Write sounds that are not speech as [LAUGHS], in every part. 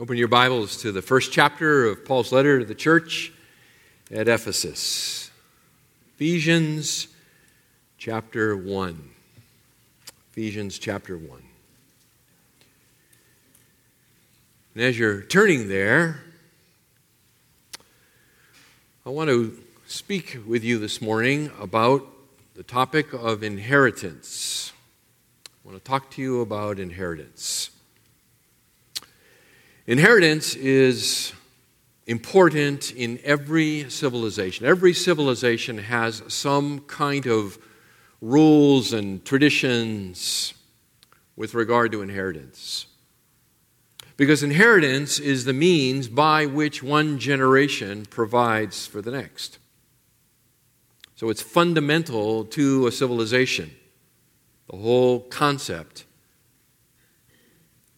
Open your Bibles to the first chapter of Paul's letter to the church at Ephesus. Ephesians chapter 1. Ephesians chapter 1. And as you're turning there, I want to speak with you this morning about the topic of inheritance. I want to talk to you about inheritance. Inheritance is important in every civilization. Every civilization has some kind of rules and traditions with regard to inheritance. Because inheritance is the means by which one generation provides for the next. So it's fundamental to a civilization, the whole concept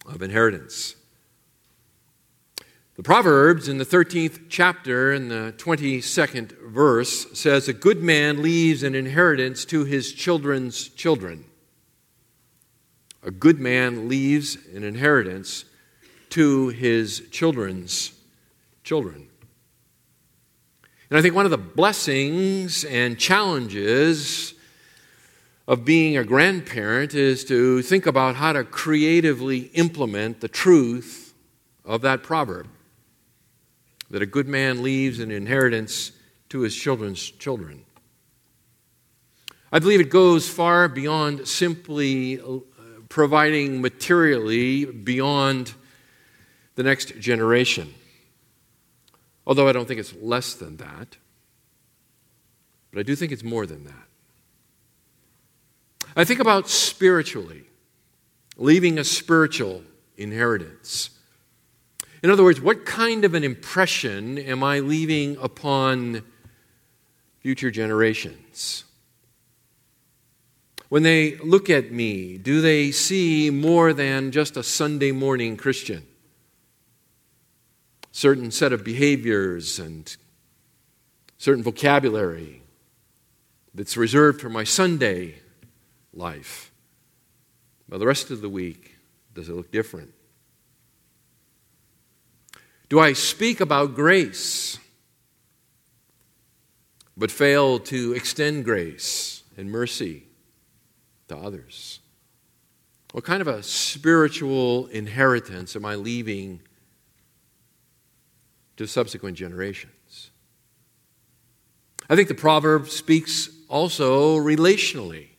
of inheritance. The Proverbs in the 13th chapter in the 22nd verse says, A good man leaves an inheritance to his children's children. A good man leaves an inheritance to his children's children. And I think one of the blessings and challenges of being a grandparent is to think about how to creatively implement the truth of that proverb that a good man leaves an inheritance to his children's children. I believe it goes far beyond simply uh, providing materially beyond the next generation. Although I don't think it's less than that, but I do think it's more than that. I think about spiritually, leaving a spiritual inheritance. In other words, what kind of an impression am I leaving upon future generations? When they look at me, do they see more than just a Sunday morning Christian? Certain set of behaviors and certain vocabulary that's reserved for my Sunday life. Well, the rest of the week, does it look different? Do I speak about grace, but fail to extend grace and mercy to others? What kind of a spiritual inheritance am I leaving to subsequent generations? I think the proverb speaks also relationally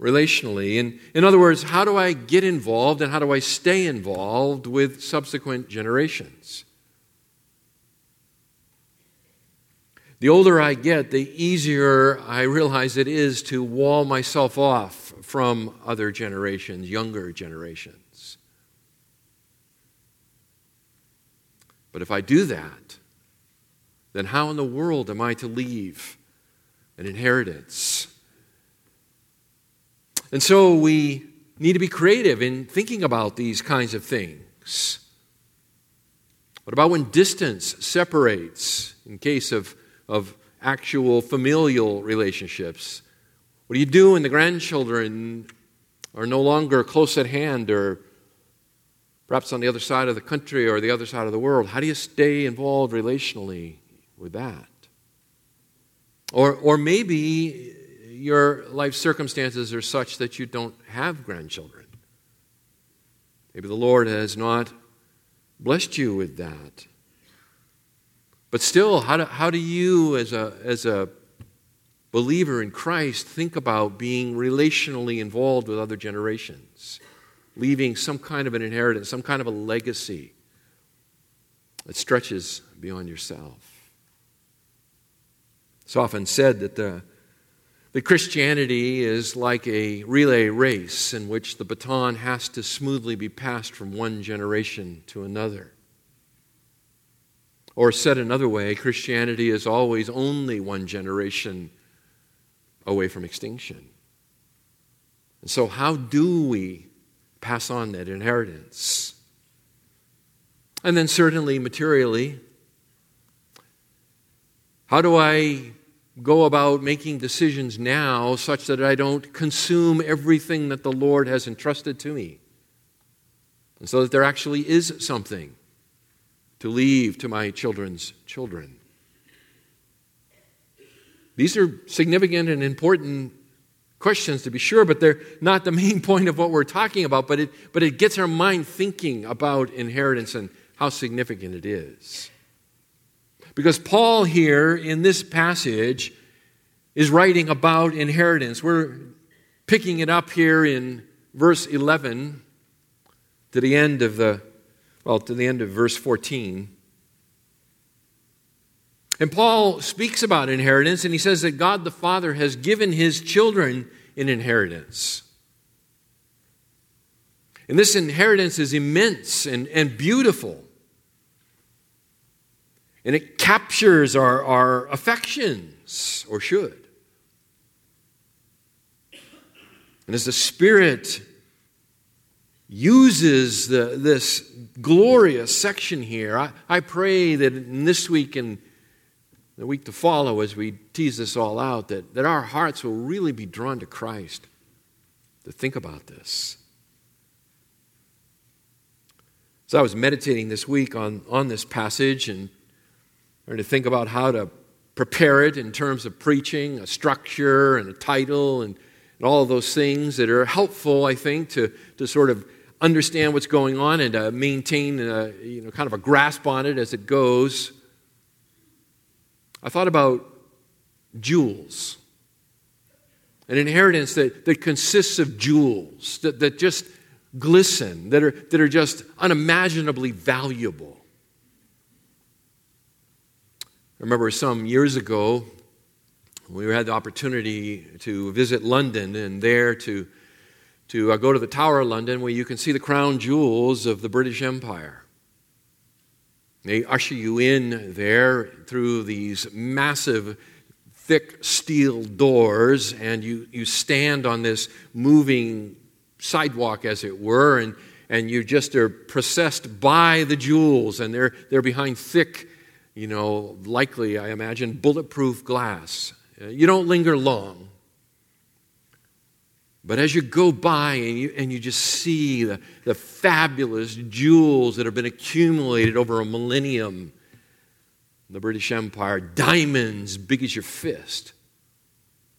relationally. In, in other words, how do I get involved and how do I stay involved with subsequent generations? The older I get, the easier I realize it is to wall myself off from other generations, younger generations. But if I do that, then how in the world am I to leave an inheritance and so we need to be creative in thinking about these kinds of things. What about when distance separates in case of, of actual familial relationships? What do you do when the grandchildren are no longer close at hand or perhaps on the other side of the country or the other side of the world? How do you stay involved relationally with that? Or, or maybe your life circumstances are such that you don't have grandchildren. Maybe the Lord has not blessed you with that. But still, how do, how do you, as a, as a believer in Christ, think about being relationally involved with other generations, leaving some kind of an inheritance, some kind of a legacy that stretches beyond yourself? It's often said that the that Christianity is like a relay race in which the baton has to smoothly be passed from one generation to another. Or said another way, Christianity is always only one generation away from extinction. And so, how do we pass on that inheritance? And then, certainly, materially, how do I go about making decisions now such that I don't consume everything that the Lord has entrusted to me? and so that there actually is something to leave to my children's children. These are significant and important questions to be sure, but they're not the main [LAUGHS] point of what we're talking about. But it, but it gets our mind thinking about inheritance and how significant it is. Because Paul, here in this passage, is writing about inheritance. We're picking it up here in verse 11 to the end of the, well, to the end of verse 14. And Paul speaks about inheritance, and he says that God the Father has given his children an inheritance. And this inheritance is immense and, and beautiful. And it captures our, our affections, or should. And as the Spirit uses the, this glorious section here, I, I pray that in this week and the week to follow, as we tease this all out, that, that our hearts will really be drawn to Christ to think about this. So I was meditating this week on, on this passage and trying to think about how to prepare it in terms of preaching, a structure and a title, and, and all of those things that are helpful, I think, to, to sort of understand what's going on and to maintain a, you know, kind of a grasp on it as it goes. I thought about jewels, an inheritance that, that consists of jewels that, that just glisten, that are, that are just unimaginably valuable. I remember some years ago, we had the opportunity to visit London and there to, to uh, go to the Tower of London where you can see the crown jewels of the British Empire. They usher you in there through these massive, thick steel doors, and you, you stand on this moving sidewalk, as it were, and, and you just are processed by the jewels, and they're, they're behind thick, you know, likely, I imagine, bulletproof glass. Uh, you don't linger long. But as you go by and you, and you just see the, the fabulous jewels that have been accumulated over a millennium, the British Empire, diamonds big as your fist,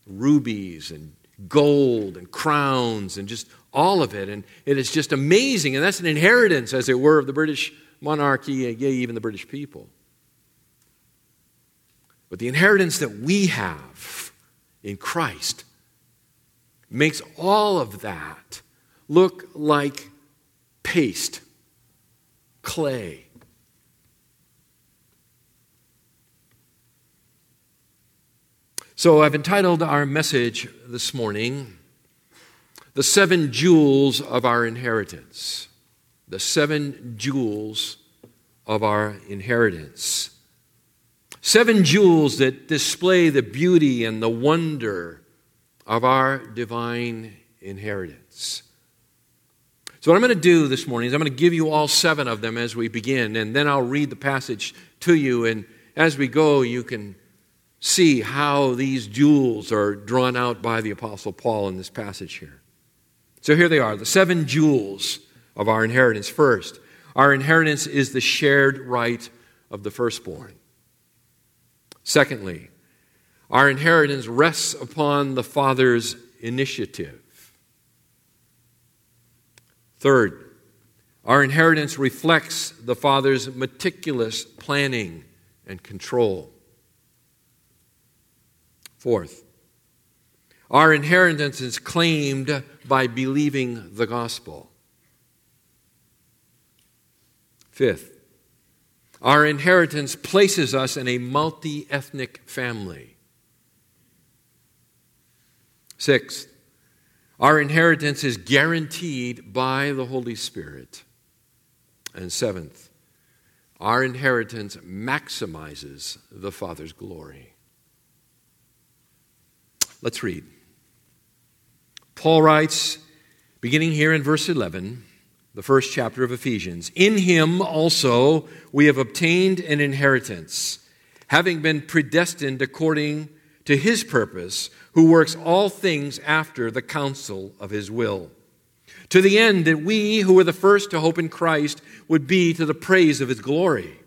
rubies and gold and crowns and just all of it. And it is just amazing. And that's an inheritance, as it were, of the British monarchy and even the British people. But the inheritance that we have in Christ makes all of that look like paste, clay. So I've entitled our message this morning, The Seven Jewels of Our Inheritance. The Seven Jewels of Our Inheritance. Seven jewels that display the beauty and the wonder of our divine inheritance. So, what I'm going to do this morning is I'm going to give you all seven of them as we begin, and then I'll read the passage to you. And as we go, you can see how these jewels are drawn out by the Apostle Paul in this passage here. So, here they are the seven jewels of our inheritance. First, our inheritance is the shared right of the firstborn. Secondly, our inheritance rests upon the Father's initiative. Third, our inheritance reflects the Father's meticulous planning and control. Fourth, our inheritance is claimed by believing the gospel. Fifth, our inheritance places us in a multi ethnic family. Sixth, our inheritance is guaranteed by the Holy Spirit. And seventh, our inheritance maximizes the Father's glory. Let's read. Paul writes, beginning here in verse 11, the first chapter of Ephesians In him also we have obtained an inheritance, having been predestined according to his purpose who works all things after the counsel of his will, to the end that we who were the first to hope in Christ would be to the praise of his glory.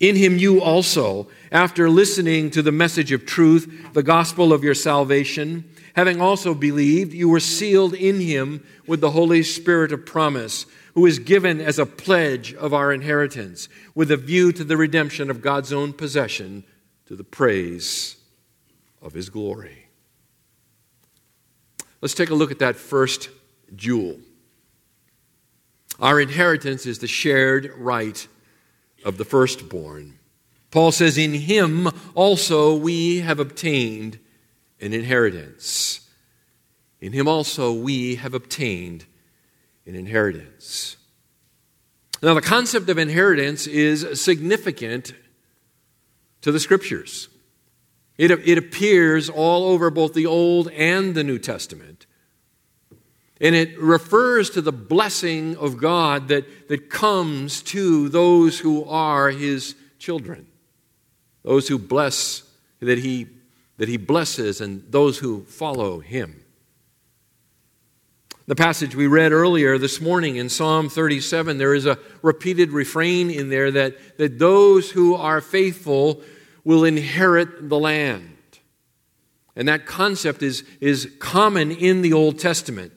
In him you also, after listening to the message of truth, the gospel of your salvation, having also believed, you were sealed in him with the Holy Spirit of promise, who is given as a pledge of our inheritance, with a view to the redemption of God's own possession, to the praise of his glory. Let's take a look at that first jewel. Our inheritance is the shared right of the firstborn. Paul says, In him also we have obtained an inheritance. In him also we have obtained an inheritance. Now, the concept of inheritance is significant to the scriptures. It, it appears all over both the Old and the New Testament. And it refers to the blessing of God that, that comes to those who are his children, those who bless, that he, that he blesses, and those who follow him. The passage we read earlier this morning in Psalm 37, there is a repeated refrain in there that, that those who are faithful will inherit the land. And that concept is, is common in the Old Testament.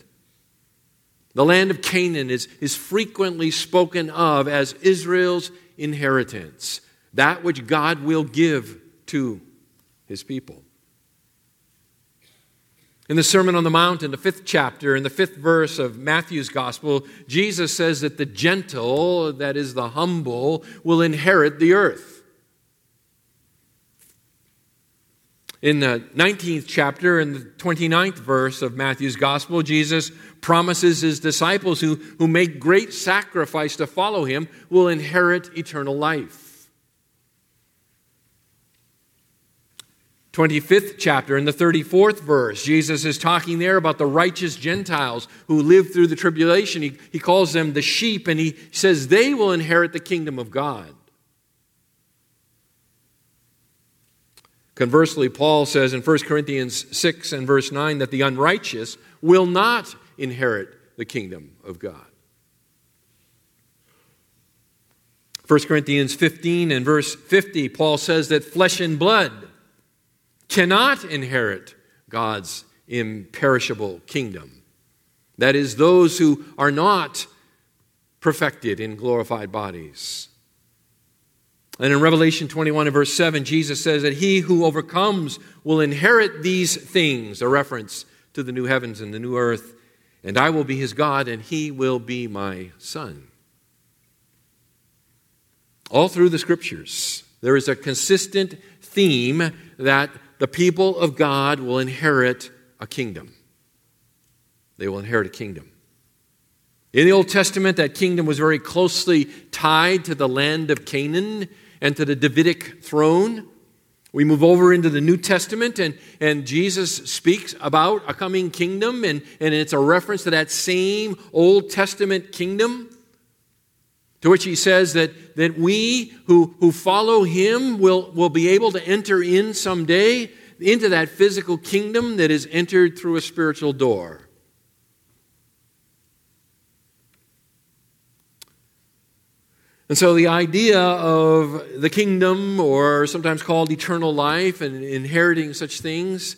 The land of Canaan is, is frequently spoken of as Israel's inheritance, that which God will give to his people. In the Sermon on the Mount, in the fifth chapter, in the fifth verse of Matthew's Gospel, Jesus says that the gentle, that is the humble, will inherit the earth. In the 19th chapter, in the 29th verse of Matthew's Gospel, Jesus promises his disciples who, who make great sacrifice to follow him will inherit eternal life. 25th chapter, in the 34th verse, Jesus is talking there about the righteous Gentiles who live through the tribulation. He, he calls them the sheep, and he says they will inherit the kingdom of God. Conversely, Paul says in 1 Corinthians 6 and verse 9 that the unrighteous will not inherit the kingdom of God. 1 Corinthians 15 and verse 50, Paul says that flesh and blood cannot inherit God's imperishable kingdom. That is, those who are not perfected in glorified bodies. And in Revelation 21 and verse 7, Jesus says that he who overcomes will inherit these things, a reference to the new heavens and the new earth, and I will be his God, and he will be my son. All through the scriptures, there is a consistent theme that the people of God will inherit a kingdom. They will inherit a kingdom. In the Old Testament, that kingdom was very closely tied to the land of Canaan and to the Davidic throne. We move over into the New Testament, and, and Jesus speaks about a coming kingdom, and, and it's a reference to that same Old Testament kingdom. To which he says that, that we who, who follow him will, will be able to enter in someday into that physical kingdom that is entered through a spiritual door. And so the idea of the kingdom, or sometimes called eternal life, and inheriting such things,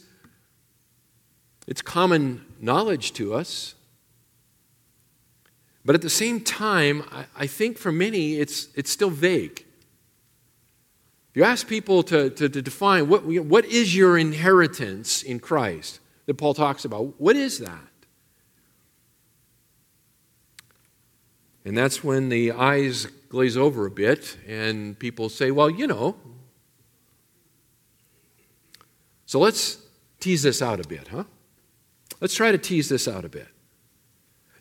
it's common knowledge to us. But at the same time, I, think for many it's, it's still vague. You ask people to, to, to define what, what is your inheritance in Christ that Paul talks about, what is that? And that's when the eyes glaze over a bit and people say, well, you know. So let's tease this out a bit, huh? Let's try to tease this out a bit.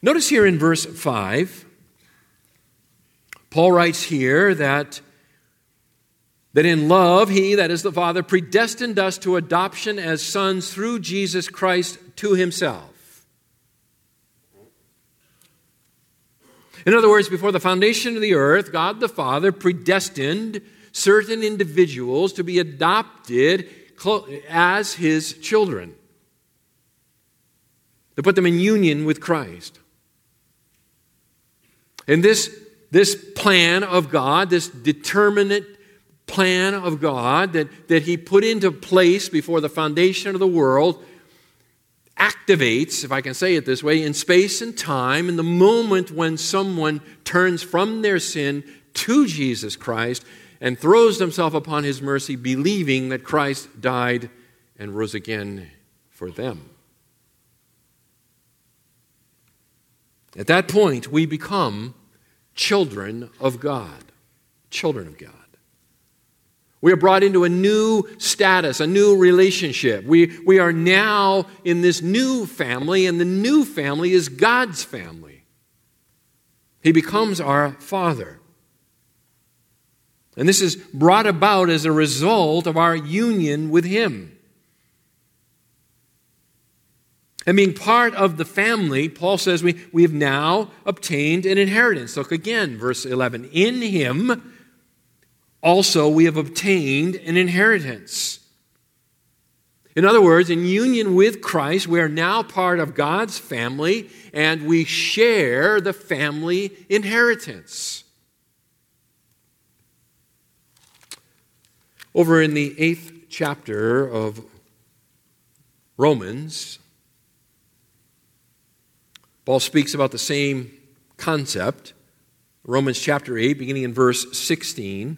Notice here in verse 5, Paul writes here that, that in love, he, that is the Father, predestined us to adoption as sons through Jesus Christ to himself In other words, before the foundation of the earth, God the Father predestined certain individuals to be adopted as his children. to put them in union with Christ. And this, this plan of God, this determinate plan of God that, that He put into place before the foundation of the world, activates, if I can say it this way, in space and time, in the moment when someone turns from their sin to Jesus Christ and throws themselves upon His mercy, believing that Christ died and rose again for them. At that point, we become children of God. Children of God. We are brought into a new status, a new relationship. We, we are now in this new family, and the new family is God's family. He becomes our Father. And this is brought about as a result of our union with Him. And being part of the family, Paul says we, we have now obtained an inheritance. Look again, verse 11. In him also we have obtained an inheritance. In other words, in union with Christ, we are now part of God's family and we share the family inheritance. Over in the eighth chapter of Romans, Paul speaks about the same concept. Romans chapter 8, beginning in verse 16.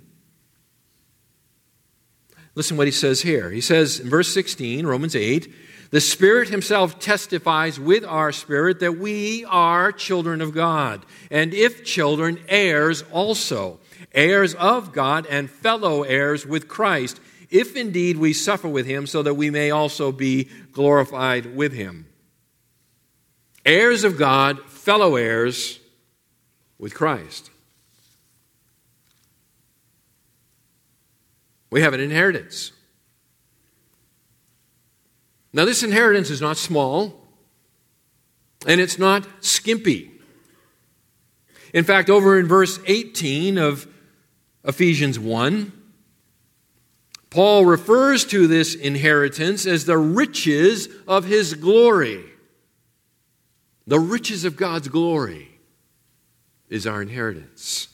Listen what he says here. He says in verse 16, Romans 8, the Spirit Himself testifies with our spirit that we are children of God, and if children, heirs also, heirs of God and fellow heirs with Christ, if indeed we suffer with Him, so that we may also be glorified with Him heirs of God, fellow heirs with Christ. We have an inheritance. Now, this inheritance is not small and it's not skimpy. In fact, over in verse 18 of Ephesians 1, Paul refers to this inheritance as the riches of his glory. The riches of God's glory is our inheritance.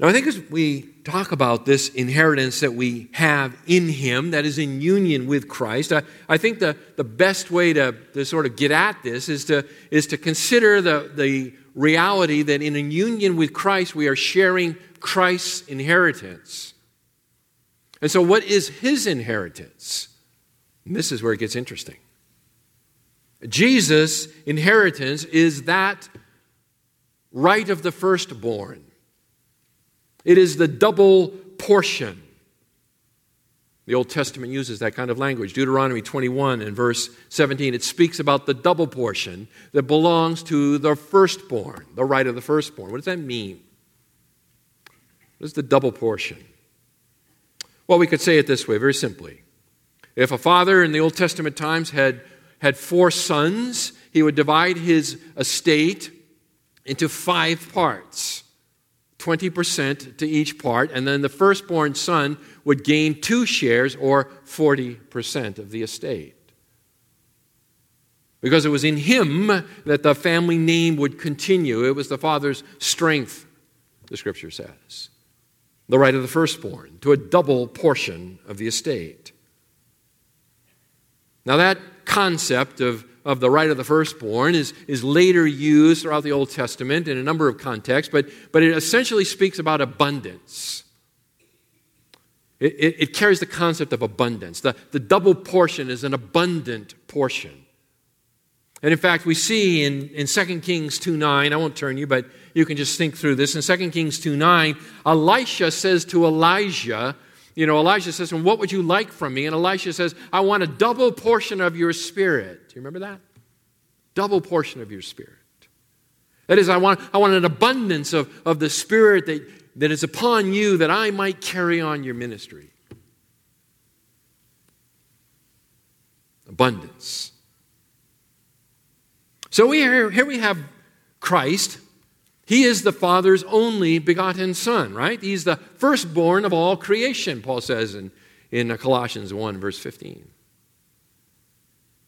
Now, I think as we talk about this inheritance that we have in Him, that is in union with Christ, I, I think the, the best way to, to sort of get at this is to, is to consider the, the reality that in a union with Christ, we are sharing Christ's inheritance. And so, what is His inheritance? And this is where it gets interesting. Jesus' inheritance is that right of the firstborn. It is the double portion. The Old Testament uses that kind of language. Deuteronomy 21 and verse 17, it speaks about the double portion that belongs to the firstborn, the right of the firstborn. What does that mean? What is the double portion? Well, we could say it this way very simply if a father in the Old Testament times had, had four sons, he would divide his estate into five parts 20% to each part, and then the firstborn son would gain two shares or 40% of the estate. Because it was in him that the family name would continue. It was the father's strength, the scripture says. The right of the firstborn to a double portion of the estate. Now, that concept of, of the right of the firstborn is, is later used throughout the Old Testament in a number of contexts, but, but it essentially speaks about abundance. It, it, it carries the concept of abundance. The, the double portion is an abundant portion. And in fact, we see in, in 2 Kings 2 9, I won't turn you, but you can just think through this. In 2 Kings 2 9, Elisha says to Elijah, you know, Elijah says, well, What would you like from me? And Elisha says, I want a double portion of your spirit. Do you remember that? Double portion of your spirit. That is, I want, I want an abundance of, of the spirit that, that is upon you that I might carry on your ministry. Abundance. So we, here we have Christ he is the Father's only begotten Son, right? He's the firstborn of all creation, Paul says in, in Colossians 1, verse 15.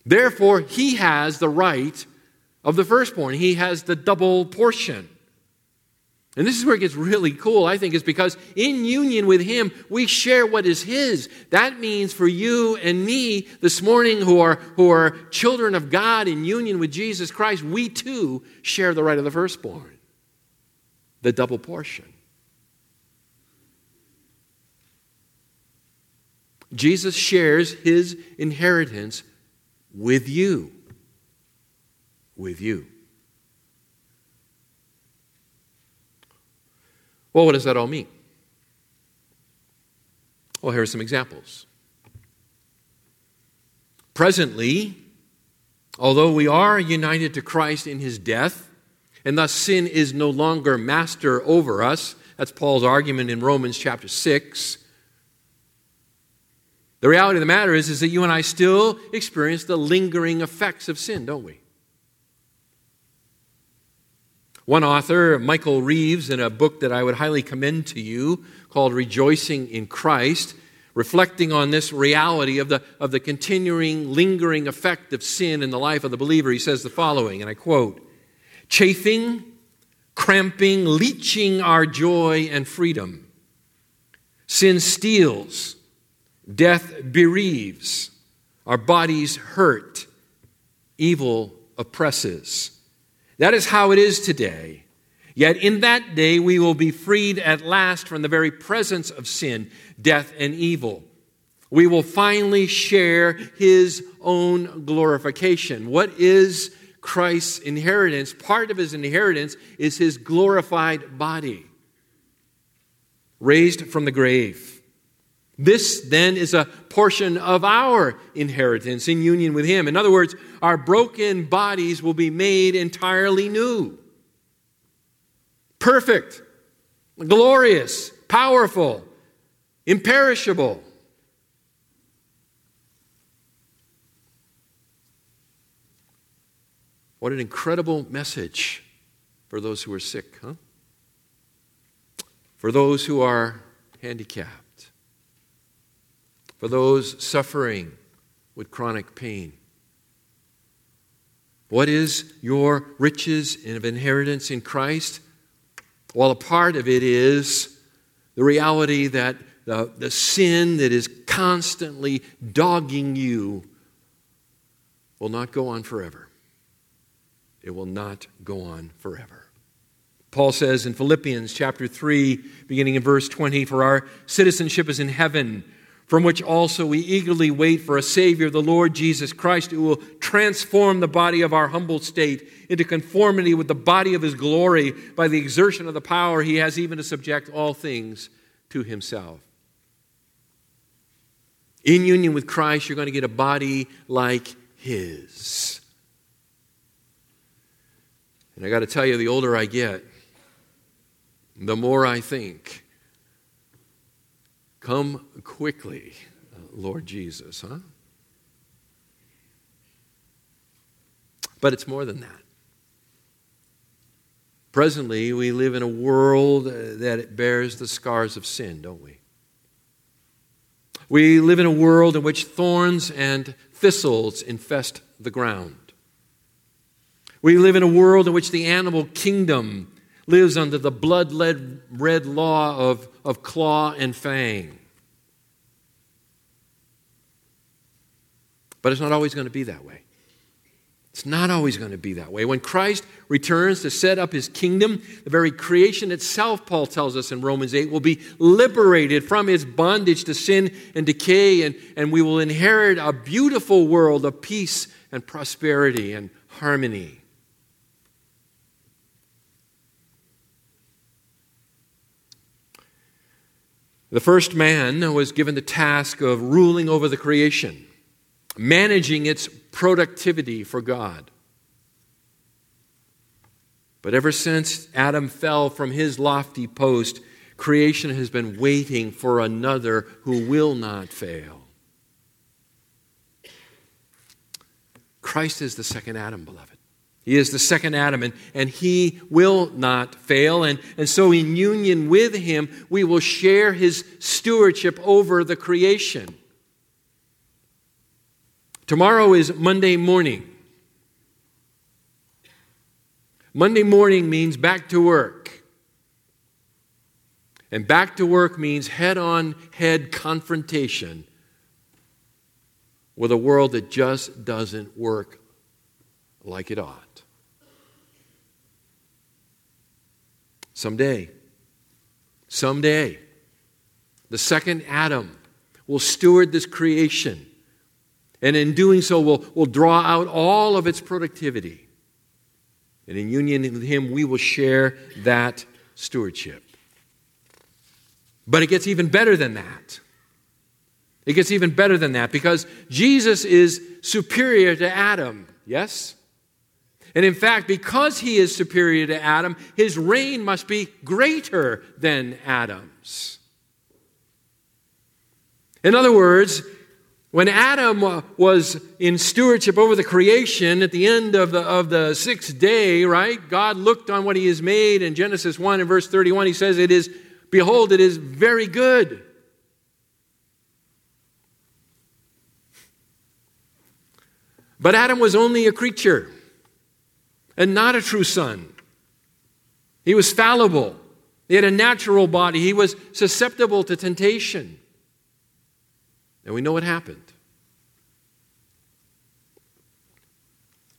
Therefore, he has the right of the firstborn, he has the double portion. And this is where it gets really cool, I think, is because in union with Him, we share what is His. That means for you and me this morning who are, who are children of God in union with Jesus Christ, we too share the right of the firstborn, the double portion. Jesus shares His inheritance with you. With you. Well, what does that all mean? Well, here are some examples. Presently, although we are united to Christ in his death, and thus sin is no longer master over us, that's Paul's argument in Romans chapter 6. The reality of the matter is, is that you and I still experience the lingering effects of sin, don't we? One author, Michael Reeves, in a book that I would highly commend to you called Rejoicing in Christ, reflecting on this reality of the, of the continuing, lingering effect of sin in the life of the believer, he says the following, and I quote Chafing, cramping, leeching our joy and freedom. Sin steals, death bereaves, our bodies hurt, evil oppresses. That is how it is today. Yet in that day we will be freed at last from the very presence of sin, death, and evil. We will finally share his own glorification. What is Christ's inheritance? Part of his inheritance is his glorified body, raised from the grave. This then is a portion of our inheritance in union with Him. In other words, our broken bodies will be made entirely new. Perfect, glorious, powerful, imperishable. What an incredible message for those who are sick, huh? For those who are handicapped for those suffering with chronic pain. What is your riches of inheritance in Christ? Well, a part of it is the reality that the, the sin that is constantly dogging you will not go on forever. It will not go on forever. Paul says in Philippians chapter 3, beginning in verse 20, For our citizenship is in heaven from which also we eagerly wait for a Savior, the Lord Jesus Christ, who will transform the body of our humble state into conformity with the body of His glory by the exertion of the power He has even to subject all things to Himself. In union with Christ, you're going to get a body like His. And I got to tell you, the older I get, the more I think Come quickly, Lord Jesus, huh? But it's more than that. Presently, we live in a world uh, that bears the scars of sin, don't we? We live in a world in which thorns and thistles infest the ground. We live in a world in which the animal kingdom lives under the blood red law of, of claw and fang. But it's not always going to be that way. It's not always going to be that way. When Christ returns to set up his kingdom, the very creation itself, Paul tells us in Romans 8, will be liberated from its bondage to sin and decay, and, and we will inherit a beautiful world of peace and prosperity and harmony. The first man was given the task of ruling over the creation managing its productivity for God. But ever since Adam fell from his lofty post, creation has been waiting for another who will not fail. Christ is the second Adam, beloved. He is the second Adam, and, and he will not fail. And, and so, in union with him, we will share his stewardship over the creation. Tomorrow is Monday morning. Monday morning means back to work. And back to work means head on head confrontation with a world that just doesn't work like it ought. Someday, someday, the second Adam will steward this creation. And in doing so, will will draw out all of its productivity. And in union with Him, we will share that stewardship. But it gets even better than that. It gets even better than that because Jesus is superior to Adam, yes? And in fact, because he is superior to Adam, his reign must be greater than Adam's. In other words, when Adam was in stewardship over the creation at the end of the, of the sixth day, right, God looked on what he has made. In Genesis 1 and verse 31, he says, It is, behold, it is very good. But Adam was only a creature and not a true son. He was fallible. He had a natural body. He was susceptible to temptation. And we know what happened.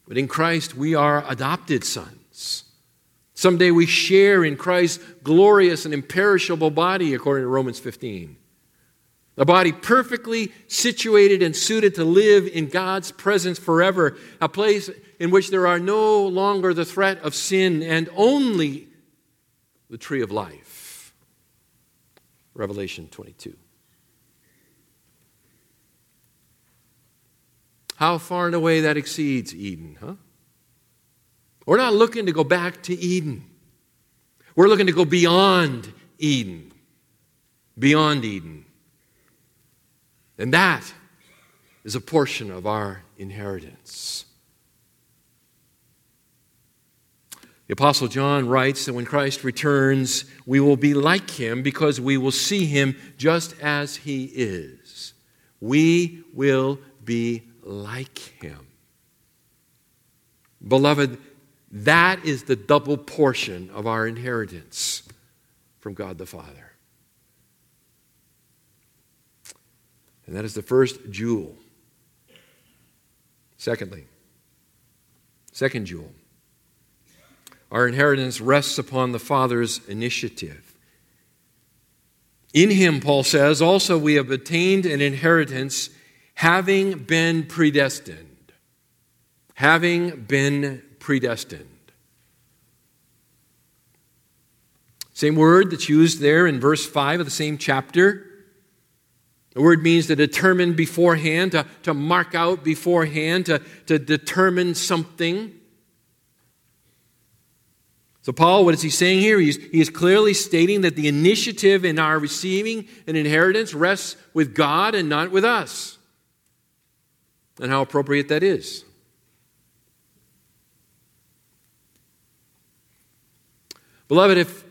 But in Christ, we are adopted sons. Someday we share in Christ's glorious and imperishable body, according to Romans 15. A body perfectly situated and suited to live in God's presence forever, a place in which there are no longer the threat of sin and only the tree of life. Revelation 22. How far and away that exceeds Eden, huh? We're not looking to go back to Eden. We're looking to go beyond Eden. Beyond Eden. And that is a portion of our inheritance. The Apostle John writes that when Christ returns, we will be like him because we will see him just as he is. We will be like him. Beloved, that is the double portion of our inheritance from God the Father. And that is the first jewel. Secondly, second jewel. Our inheritance rests upon the Father's initiative. In him, Paul says, also we have attained an inheritance having been predestined. Having been predestined. Same word that's used there in verse 5 of the same chapter. The word means to determine beforehand, to, to mark out beforehand, to, to determine something. So, Paul, what is he saying here? He's, he is clearly stating that the initiative in our receiving an inheritance rests with God and not with us. And how appropriate that is. Beloved, if,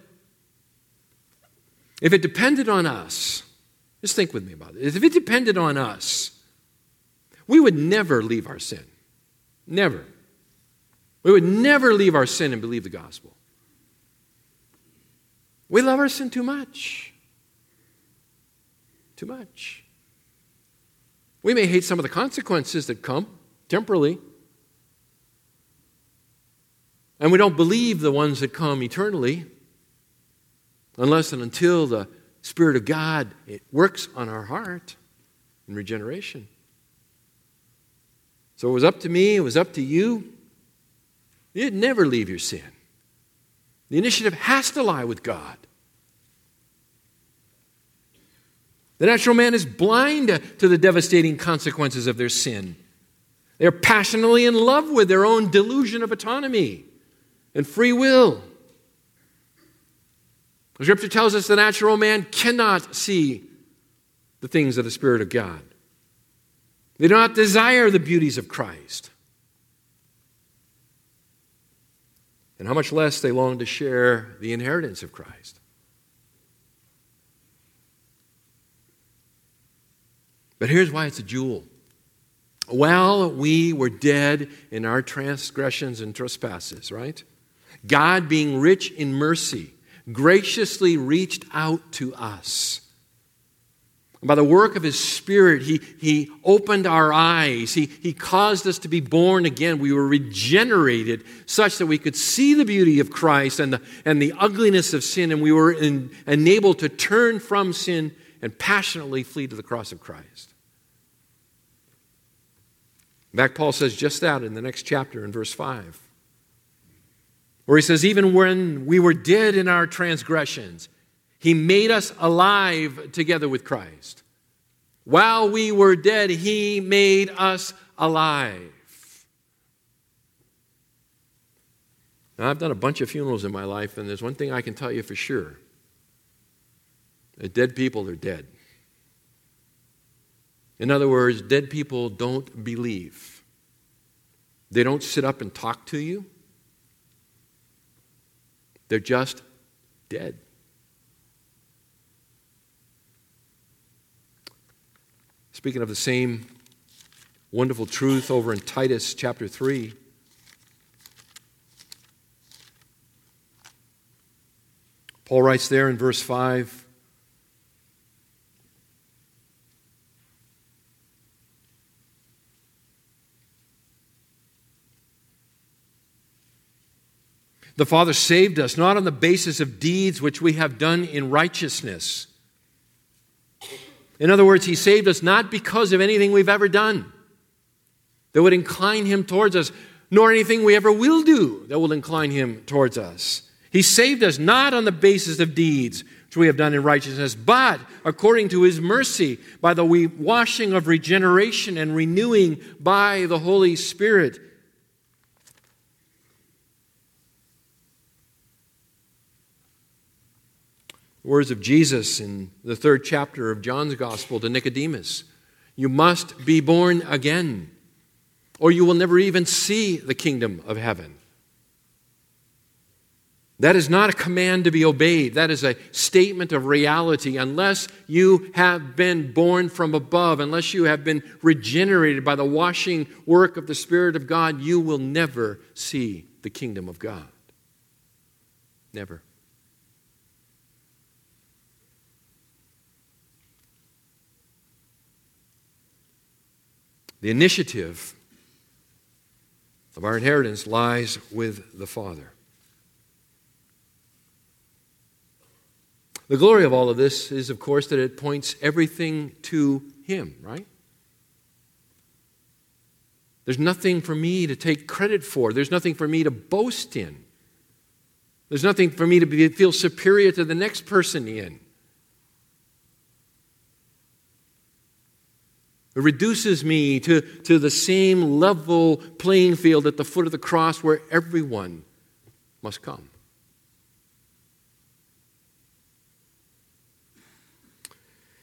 if it depended on us, just think with me about it. If it depended on us, we would never leave our sin. Never. We would never leave our sin and believe the gospel. We love our sin too much. Too much. We may hate some of the consequences that come temporally, and we don't believe the ones that come eternally unless and until the Spirit of God, it works on our heart in regeneration. So it was up to me, it was up to you. You'd never leave your sin. The initiative has to lie with God. The natural man is blind to the devastating consequences of their sin. They're passionately in love with their own delusion of autonomy and free will. The scripture tells us the natural man cannot see the things of the Spirit of God. They do not desire the beauties of Christ. And how much less they long to share the inheritance of Christ. But here's why it's a jewel. While we were dead in our transgressions and trespasses, right? God, being rich in mercy, graciously reached out to us. By the work of His Spirit, He, he opened our eyes. He, he caused us to be born again. We were regenerated such that we could see the beauty of Christ and the, and the ugliness of sin, and we were in, enabled to turn from sin and passionately flee to the cross of Christ. In fact, Paul says just that in the next chapter in verse 5, where he says, Even when we were dead in our transgressions, he made us alive together with Christ. While we were dead, he made us alive. Now, I've done a bunch of funerals in my life, and there's one thing I can tell you for sure. dead people are dead. In other words, dead people don't believe. They don't sit up and talk to you. They're just dead. Speaking of the same wonderful truth over in Titus chapter 3, Paul writes there in verse 5 The Father saved us not on the basis of deeds which we have done in righteousness. In other words, He saved us not because of anything we've ever done that would incline Him towards us, nor anything we ever will do that will incline Him towards us. He saved us not on the basis of deeds which we have done in righteousness, but according to His mercy, by the washing of regeneration and renewing by the Holy Spirit words of Jesus in the third chapter of John's Gospel to Nicodemus You must be born again, or you will never even see the kingdom of heaven. That is not a command to be obeyed. That is a statement of reality. Unless you have been born from above, unless you have been regenerated by the washing work of the Spirit of God, you will never see the kingdom of God. Never. The initiative of our inheritance lies with the Father. The glory of all of this is, of course, that it points everything to Him, right? There's nothing for me to take credit for. There's nothing for me to boast in. There's nothing for me to be, feel superior to the next person in. Reduces me to, to the same level playing field at the foot of the cross where everyone must come.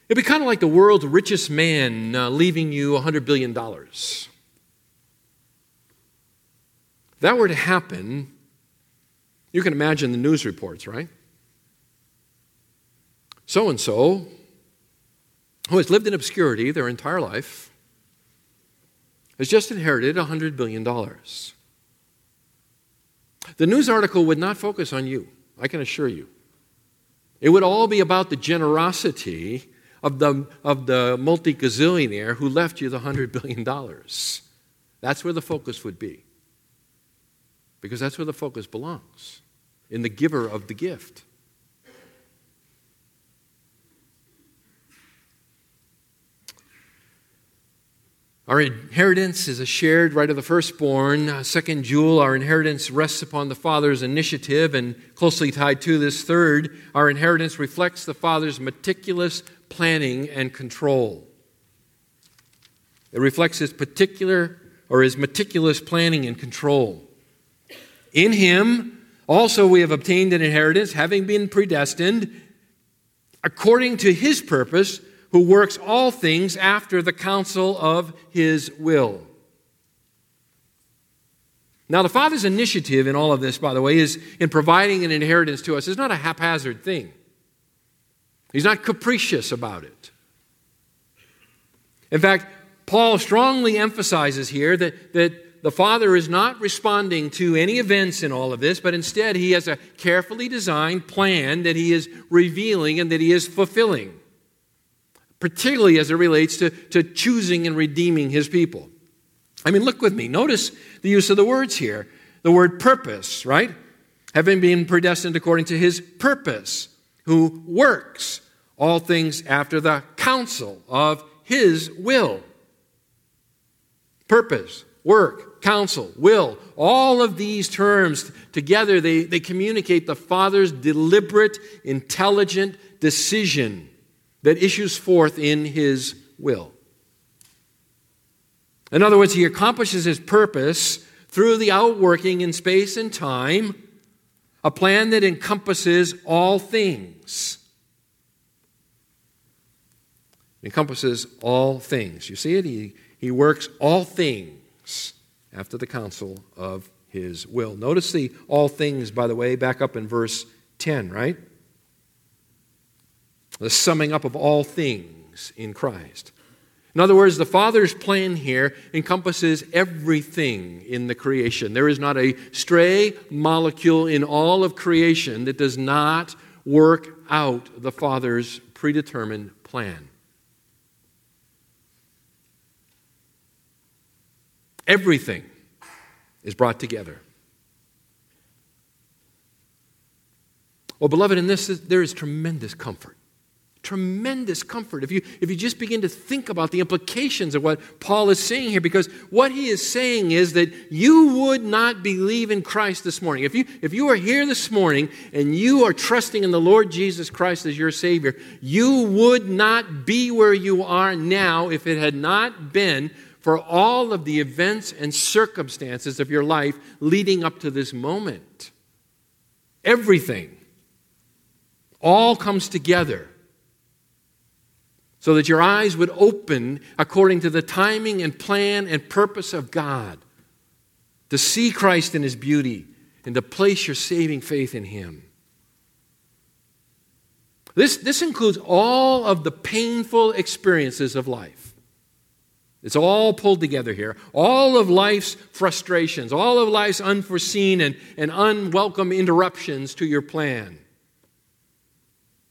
It'd be kind of like the world's richest man uh, leaving you $100 billion. If that were to happen, you can imagine the news reports, right? So and so who has lived in obscurity their entire life, has just inherited $100 billion. The news article would not focus on you, I can assure you. It would all be about the generosity of the, of the multi gazillionaire who left you the $100 billion. That's where the focus would be. Because that's where the focus belongs in the giver of the gift. Our inheritance is a shared right of the firstborn. Uh, second jewel, our inheritance rests upon the Father's initiative, and closely tied to this third, our inheritance reflects the Father's meticulous planning and control. It reflects his particular or his meticulous planning and control. In him also we have obtained an inheritance, having been predestined according to his purpose who works all things after the counsel of his will. Now, the Father's initiative in all of this, by the way, is in providing an inheritance to us, is not a haphazard thing. He's not capricious about it. In fact, Paul strongly emphasizes here that, that the Father is not responding to any events in all of this, but instead he has a carefully designed plan that he is revealing and that he is fulfilling, particularly as it relates to, to choosing and redeeming his people. I mean, look with me. Notice the use of the words here. The word purpose, right? Having been predestined according to his purpose, who works all things after the counsel of his will. Purpose, work, counsel, will, all of these terms together, they, they communicate the Father's deliberate, intelligent decision that issues forth in his will. In other words, he accomplishes his purpose through the outworking in space and time, a plan that encompasses all things. encompasses all things. You see it? He, he works all things after the counsel of his will. Notice the all things, by the way, back up in verse 10, right? The summing up of all things in Christ. In other words, the Father's plan here encompasses everything in the creation. There is not a stray molecule in all of creation that does not work out the Father's predetermined plan. Everything is brought together. Well, beloved, in this, there is tremendous comfort tremendous comfort if you, if you just begin to think about the implications of what Paul is saying here, because what he is saying is that you would not believe in Christ this morning. If you, if you are here this morning and you are trusting in the Lord Jesus Christ as your Savior, you would not be where you are now if it had not been for all of the events and circumstances of your life leading up to this moment. Everything all comes together so that your eyes would open according to the timing and plan and purpose of God to see Christ in His beauty and to place your saving faith in Him. This, this includes all of the painful experiences of life. It's all pulled together here. All of life's frustrations, all of life's unforeseen and, and unwelcome interruptions to your plan.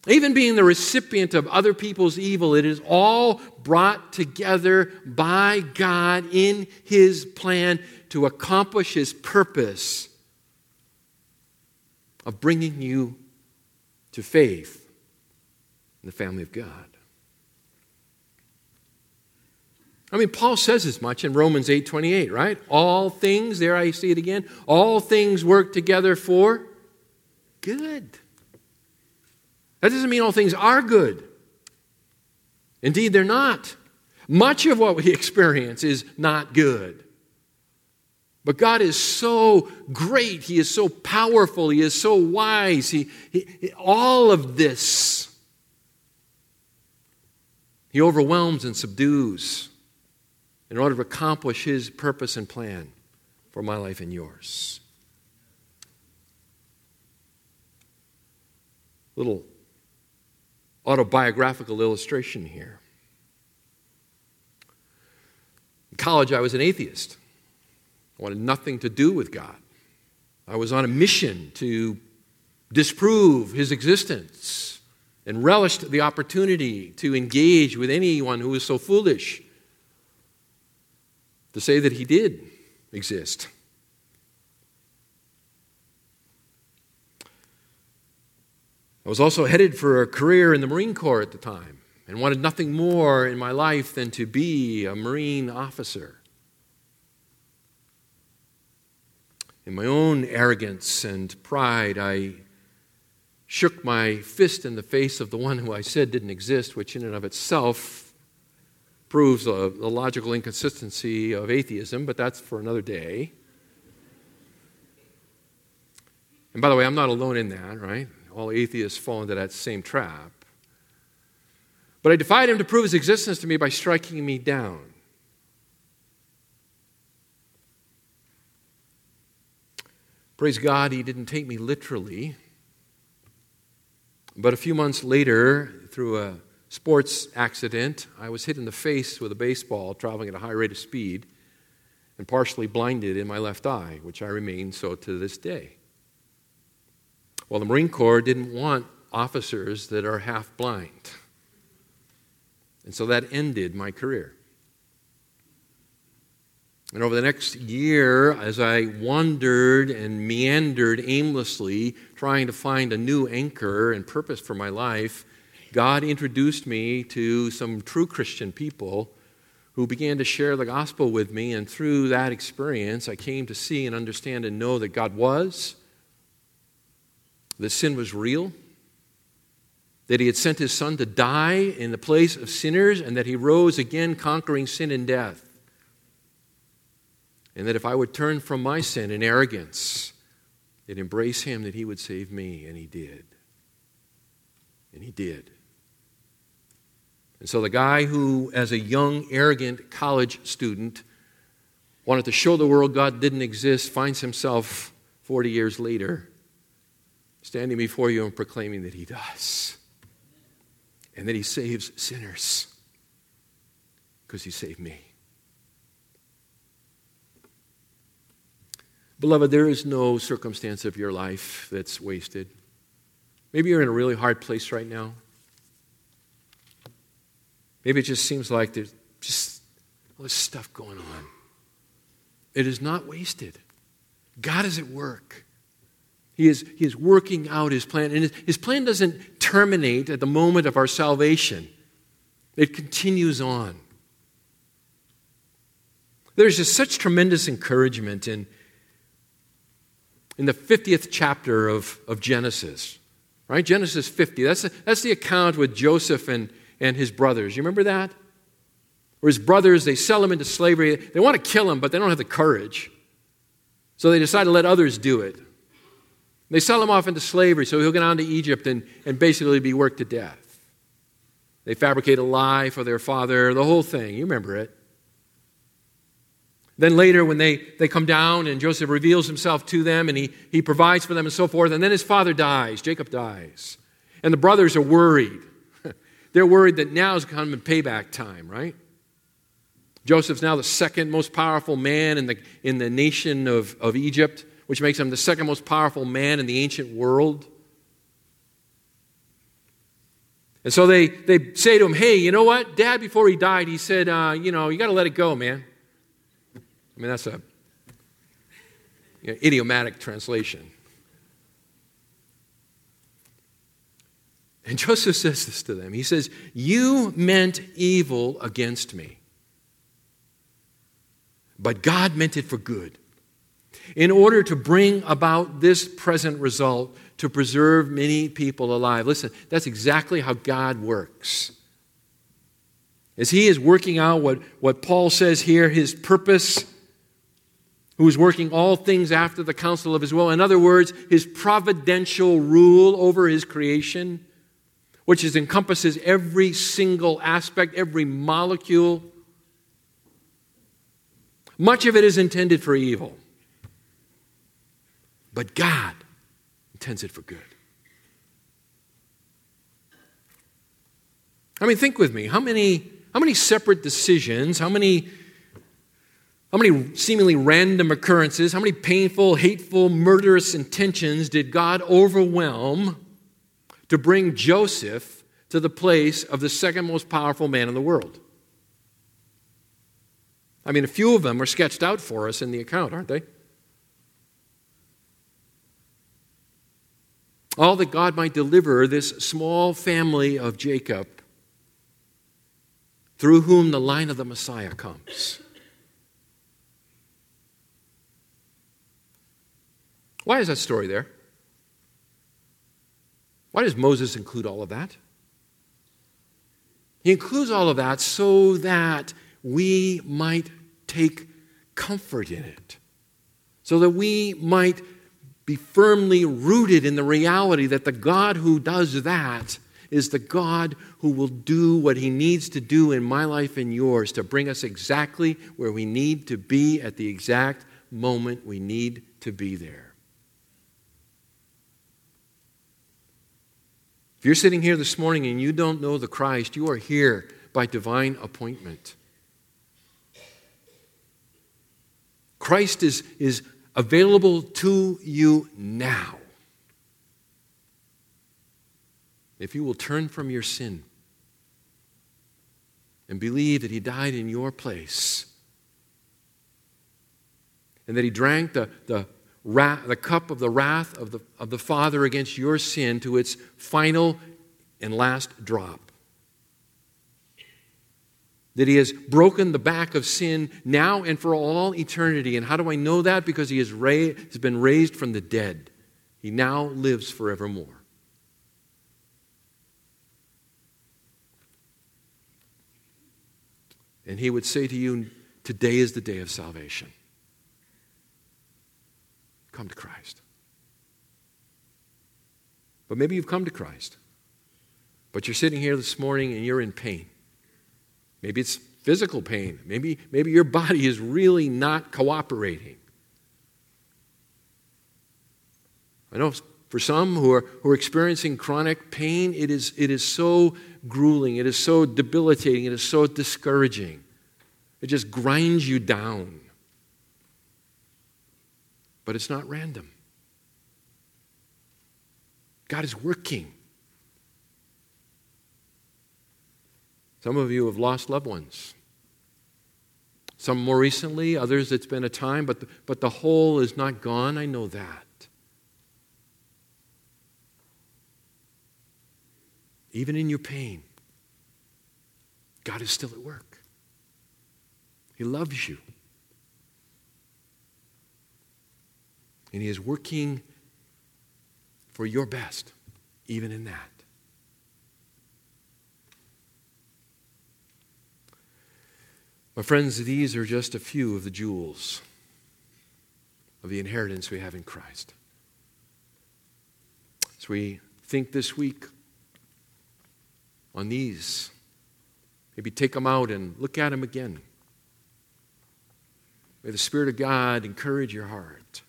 Even being the recipient of other people's evil, it is all brought together by God in His plan to accomplish His purpose of bringing you to faith in the family of God. I mean, Paul says as much in Romans 8 28, right? All things, there I see it again, all things work together for good that doesn't mean all things are good. Indeed, they're not. Much of what we [LAUGHS] experience is not good. But God is so great. He is so powerful. He is so wise. He, he, all of this, He overwhelms and subdues in order to accomplish His purpose and plan for my life and yours. Little autobiographical illustration here. In college, I was an atheist. I wanted nothing to do with God. I was on a mission to disprove his existence and relished the opportunity to engage with anyone who was so foolish to say that he did exist. I was also headed for a career in the Marine Corps at the time and wanted nothing more in my life than to be a Marine officer. In my own arrogance and pride, I shook my fist in the face of the one who I said didn't exist, which in and of itself proves the logical inconsistency of atheism, but that's for another day. And by the way, I'm not alone in that, right? All atheists fall into that same trap. But I defied him to prove his existence to me by striking me down. Praise God, he didn't take me literally. But a few months later, through a sports accident, I was hit in the face with a baseball traveling at a high rate of speed and partially blinded in my left eye, which I remain so to this day. Well, the Marine Corps didn't want officers that are half blind. And so that ended my career. And over the next year, as I wandered and meandered aimlessly, trying to find a new anchor and purpose for my life, God introduced me to some true Christian people who began to share the gospel with me. And through that experience, I came to see and understand and know that God was, that sin was real, that He had sent His Son to die in the place of sinners, and that He rose again, conquering sin and death. And that if I would turn from my sin and arrogance and embrace Him, that He would save me. And He did. And He did. And so the guy who, as a young, arrogant college student, wanted to show the world God didn't exist finds himself 40 years later standing before you and proclaiming that He does. And that He saves sinners because He saved me. Beloved, there is no circumstance of your life that's wasted. Maybe you're in a really hard place right now. Maybe it just seems like there's just all this stuff going on. It is not wasted. God is at work. He is, he is working out his plan. And his, plan doesn't terminate at the moment of our salvation, it continues on. There's just such tremendous encouragement in, in the 50th chapter of, of Genesis, right? Genesis 50. That's the, that's the account with Joseph and, and his brothers. You remember that? Where his brothers, they sell him into slavery. They want to kill him, but they don't have the courage. So they decide to let others do it. They sell him off into slavery so he'll get on to Egypt and, and basically be worked to death. They fabricate a lie for their father, the whole thing. You remember it. Then later, when they, they come down and Joseph reveals himself to them and he, he provides for them and so forth, and then his father dies, Jacob dies. And the brothers are worried. [LAUGHS] They're worried that now is kind of payback time, right? Joseph's now the second most powerful man in the, in the nation of, of Egypt which makes him the second most powerful man in the ancient world. And so they, they say to him, Hey, you know what? Dad, before he died, he said, uh, You know, you got to let it go, man. I mean, that's a you know, idiomatic translation. And [LAUGHS] Joseph says this to them. He says, You meant evil against me, but God meant it for good in order to bring about this present result to preserve many people alive. Listen, that's exactly how God works. As He is working out what, what Paul says here, His purpose, who is working all things after the counsel of His will. In other words, His providential rule over His creation, which is, encompasses every single aspect, every molecule. Much of it is intended for evil. But God intends it for good. I mean, think with me. How many, how many separate decisions, how many, how many seemingly random occurrences, how many painful, hateful, murderous intentions did God overwhelm to bring Joseph to the place of the second most powerful man in the world? I mean, a few of them are sketched out for us in the account, aren't they? All that God might deliver this small family of Jacob through whom the line of the Messiah comes. Why is that story there? Why does Moses include all of that? He includes all of that so that we might take comfort in it, so that we might be firmly rooted in the reality that the God who does that is the God who will do what he needs to do in my life and yours to bring us exactly where we need to be at the exact moment we need to be there. If you're sitting here this morning and you don't know the Christ, you are here by divine appointment. Christ is, is available to you now. If you will turn from your sin and believe that He died in your place and that He drank the, the, the cup of the wrath of the, of the Father against your sin to its final and last drop that he has broken the back of sin now and for all eternity. And how do I know that? Because he has, ra- has been raised from the dead. He now lives forevermore. And he would say to you, Today is the day of salvation. Come to Christ. But maybe you've come to Christ, but you're sitting here this morning and you're in pain. Maybe it's physical pain. Maybe, maybe your body is really not cooperating. I know for some who are, who are experiencing chronic pain, it is, it is so grueling, it is so debilitating, it is so discouraging. It just grinds you down. But it's not random. God is working. Some of you have lost loved ones. Some more recently, others it's been a time, but the, but the hole is not gone. I know that. Even in your pain, God is still at work. He loves you. And He is working for your best, even in that. My friends, these are just a few of the jewels of the inheritance we have in Christ. As we think this week on these, maybe take them out and look at them again. May the Spirit of God encourage your heart.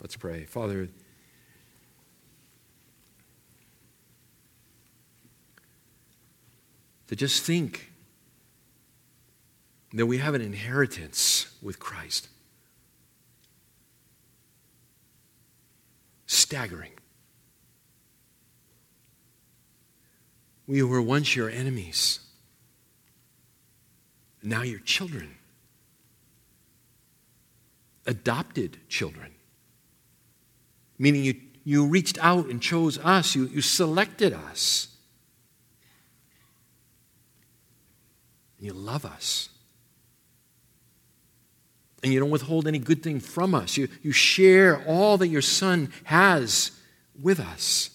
Let's pray. Father, to just think that we have an inheritance with Christ. Staggering. We were once your enemies. Now your children. Adopted children. Meaning you, you reached out and chose us, you, you selected us. You love us. And you don't withhold any good thing from us. You, you share all that your Son has with us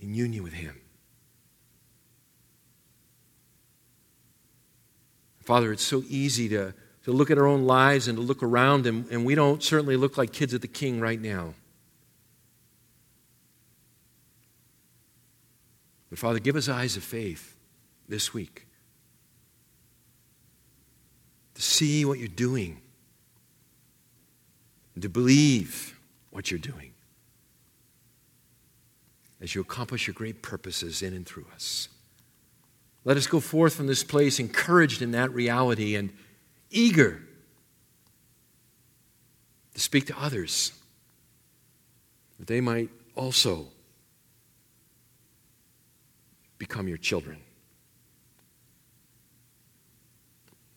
in union with Him. Father, it's so easy to, to look at our own lives and to look around, and, and we don't certainly look like kids of the King right now. But Father, give us eyes of faith this week to see what you're doing, and to believe what you're doing as you accomplish your great purposes in and through us. Let us go forth from this place encouraged in that reality and eager to speak to others that they might also become your children.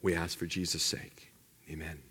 We ask for Jesus' sake. Amen.